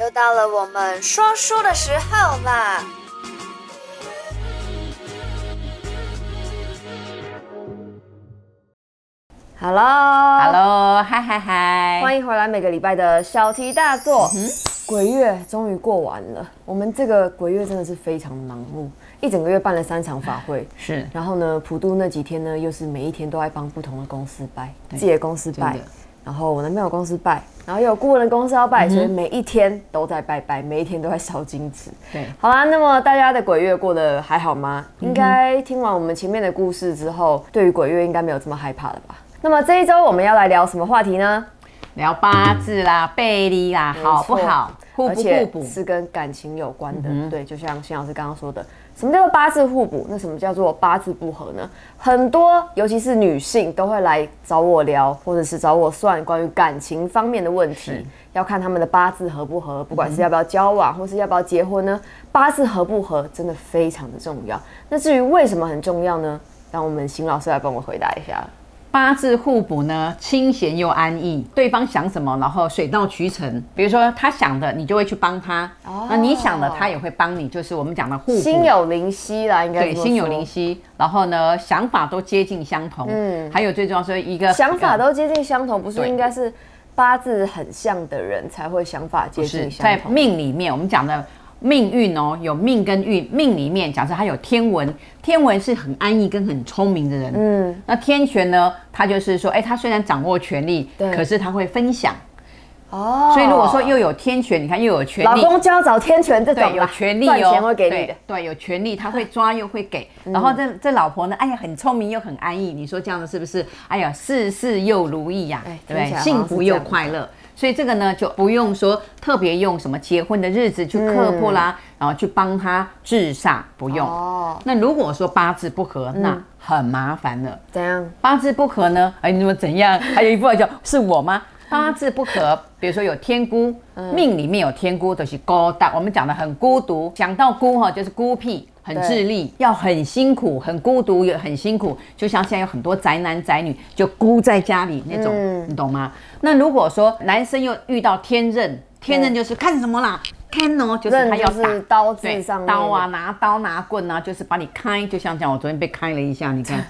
又到了我们说书的时候啦！Hello，Hello，嗨嗨嗨！欢迎回来，每个礼拜的小题大做。嗯、鬼月终于过完了，我们这个鬼月真的是非常忙碌，一整个月办了三场法会。是，然后呢，普渡那几天呢，又是每一天都在帮不同的公司拜，自己的公司拜。然后我男朋友公司拜，然后又有顾问的公司要拜，嗯、所以每一天都在拜拜，每一天都在烧金纸。对，好啦，那么大家的鬼月过得还好吗？嗯、应该听完我们前面的故事之后，对于鬼月应该没有这么害怕了吧？那么这一周我们要来聊什么话题呢？聊八字啦、背离啦，好不好？互不互补？是跟感情有关的。嗯、对，就像新老师刚刚说的。什么叫做八字互补？那什么叫做八字不合呢？很多，尤其是女性，都会来找我聊，或者是找我算关于感情方面的问题，要看他们的八字合不合，不管是要不要交往，或是要不要结婚呢？八字合不合真的非常的重要。那至于为什么很重要呢？让我们邢老师来帮我回答一下。八字互补呢，清闲又安逸。对方想什么，然后水到渠成。比如说他想的，你就会去帮他；哦、那你想的，他也会帮你。就是我们讲的互补。心有灵犀啦，应该对，心有灵犀。然后呢，想法都接近相同。嗯，还有最重要是一个想法都接近相同，不是应该是八字很像的人才会想法接近相同？在命里面，我们讲的。命运哦，有命跟运。命里面，假设他有天文，天文是很安逸跟很聪明的人。嗯，那天权呢？他就是说，哎，他虽然掌握权力，对，可是他会分享。哦，所以如果说又有天权，你看又有权利，老公就要找天权这种，对，有权利哦，赚钱会给你的，对，有权利他会抓又会给。然后这这老婆呢，哎呀，很聪明又很安逸，你说这样的是不是？哎呀，事事又如意呀，对不对？幸福又快乐。所以这个呢，就不用说特别用什么结婚的日子去刻破啦，嗯、然后去帮他治煞，不用。哦。那如果说八字不合，嗯、那很麻烦了。怎样？八字不合呢？哎，你们怎样？还有一部分叫是我吗？八字不合，比如说有天孤，嗯、命里面有天孤都是孤单。我们讲的很孤独，讲到孤哈，就是孤僻。很智力，要很辛苦，很孤独，也很辛苦。就像现在有很多宅男宅女，就孤在家里那种，嗯、你懂吗？那如果说男生又遇到天刃，天刃就是看什么啦？看哦，就是他要打刀子上刀啊，拿刀拿棍啊，就是把你开。就像这样，我昨天被开了一下，你看。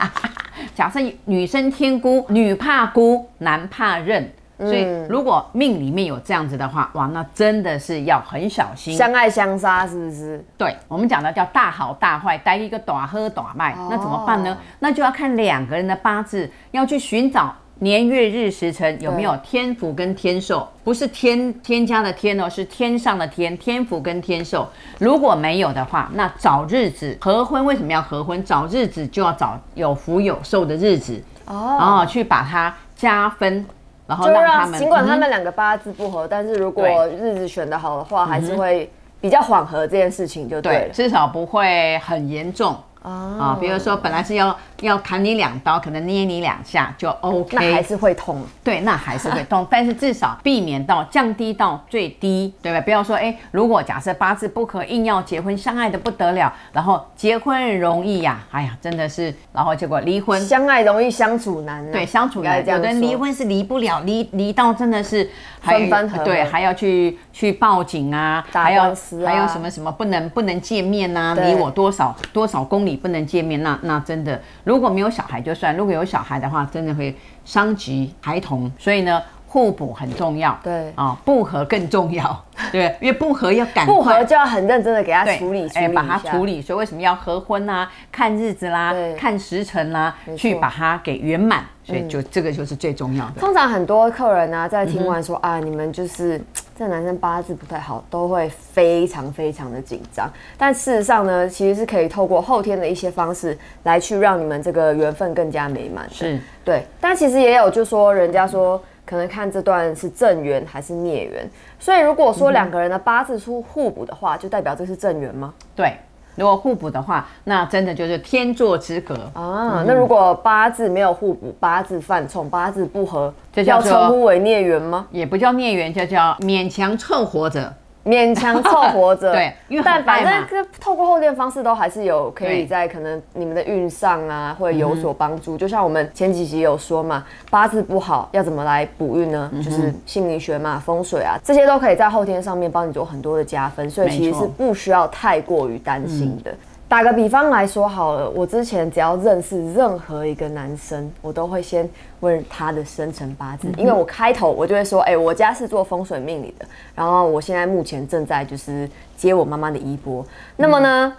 假设女生天孤，女怕孤，男怕认。所以，如果命里面有这样子的话，哇，那真的是要很小心。相爱相杀是不是？对，我们讲的叫大好大坏，带一个短喝短卖，哦、那怎么办呢？那就要看两个人的八字，要去寻找年月日时辰有没有天府跟天寿，不是天添加的天哦，是天上的天，天府跟天寿。如果没有的话，那找日子合婚，为什么要合婚？找日子就要找有福有寿的日子哦，然后去把它加分。然后让他们，尽管他们两个八字不合，嗯、但是如果日子选得好的话，对还是会比较缓和这件事情，就对了，对，至少不会很严重。啊，比如说本来是要要砍你两刀，可能捏你两下就 OK，那还是会痛。对，那还是会痛，但是至少避免到降低到最低，对吧？不要说哎，如果假设八字不合，硬要结婚，相爱的不得了，然后结婚容易呀，哎呀，真的是，然后结果离婚，相爱容易相处难，对，相处难。有的人离婚是离不了，离离到真的是分分合合，对，还要去去报警啊，打官司啊，还有什么什么不能不能见面呐，离我多少多少公里。不能见面，那那真的，如果没有小孩就算，如果有小孩的话，真的会伤及孩童。所以呢，互补很重要。对啊、哦，不合更重要。对，因为不合要赶快，不合就要很认真的给他处理，哎，把它处理。所以为什么要合婚啊？看日子啦，看时辰啦，去把它给圆满。所以就、嗯、这个就是最重要的。通常很多客人呢、啊，在听完说、嗯、啊，你们就是这男生八字不太好，都会非常非常的紧张。但事实上呢，其实是可以透过后天的一些方式来去让你们这个缘分更加美满。是对，但其实也有就说人家说。可能看这段是正缘还是孽缘，所以如果说两个人的八字出互补的话，就代表这是正缘吗？对，如果互补的话，那真的就是天作之合啊。那如果八字没有互补，八字犯冲，八字不合，就叫称呼为孽缘吗？也不叫孽缘，就叫勉强凑活着。勉强凑活着。对，因为但反正透过后天方式都还是有可以在可能你们的运上啊会有所帮助。就像我们前几集有说嘛，八字不好要怎么来补运呢？就是心理学嘛，风水啊，这些都可以在后天上面帮你做很多的加分，所以其实是不需要太过于担心的。打个比方来说好了，我之前只要认识任何一个男生，我都会先问他的生辰八字，因为我开头我就会说，哎，我家是做风水命理的，然后我现在目前正在就是接我妈妈的衣钵，那么呢，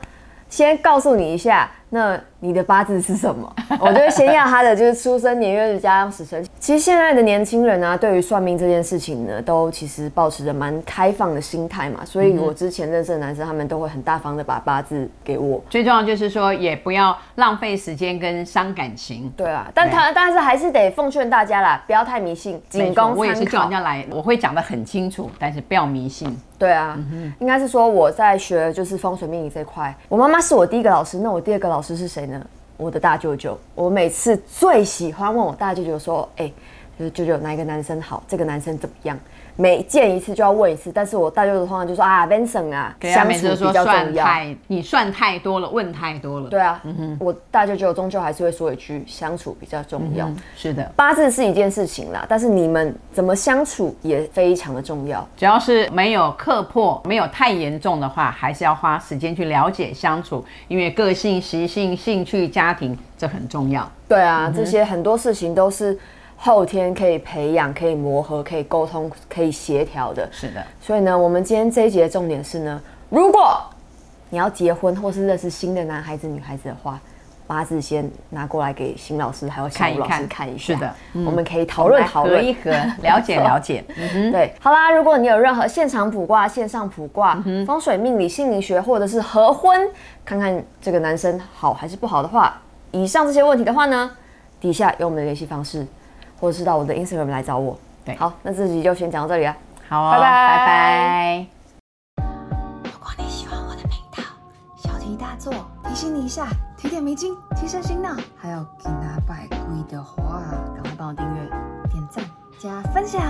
先告诉你一下。那你的八字是什么？我就会先要他的就是出生年月日加上时辰。其实现在的年轻人啊，对于算命这件事情呢，都其实保持着蛮开放的心态嘛。所以我之前认识的男生，他们都会很大方的把八字给我。最重要就是说，也不要浪费时间跟伤感情。对啊，但他但是还是得奉劝大家啦，不要太迷信，仅供参考。我也是叫人家来，我会讲得很清楚，但是不要迷信。对啊，嗯、应该是说我在学就是风水命理这块。我妈妈是我第一个老师，那我第二个老老师是谁呢？我的大舅舅。我每次最喜欢问我大舅舅说：“哎、就是舅舅哪一个男生好？这个男生怎么样？”每见一次就要问一次，但是我大舅舅通常就说啊，Vincent 啊，相处比较重要。你算太多了，问太多了。对啊，嗯哼，我大舅舅终究还是会说一句，相处比较重要。嗯、是的，八字是一件事情啦，但是你们怎么相处也非常的重要。只要是没有刻破，没有太严重的话，还是要花时间去了解相处，因为个性、习性、兴趣、家庭这很重要。对啊，嗯、这些很多事情都是。后天可以培养、可以磨合、可以沟通、可以协调的。是的。所以呢，我们今天这一集的重点是呢，如果你要结婚或是认识新的男孩子、女孩子的话，八字先拿过来给新老师还有小吴老师看一下。是的，嗯、我们可以讨论讨论一合，了解 了解。对。好啦，如果你有任何现场卜卦、线上卜卦、嗯、风水命理、心理学，或者是合婚，看看这个男生好还是不好的话，以上这些问题的话呢，底下有我们的联系方式。或者是到我的 Instagram 来找我。对，好，那这集就先讲到这里了。好哦，拜拜拜拜。如果你喜欢我的频道，小题大做，提醒你一下，提点迷津，提升心脑。还有给拿百贵的话，赶快帮我订阅、点赞、加分享。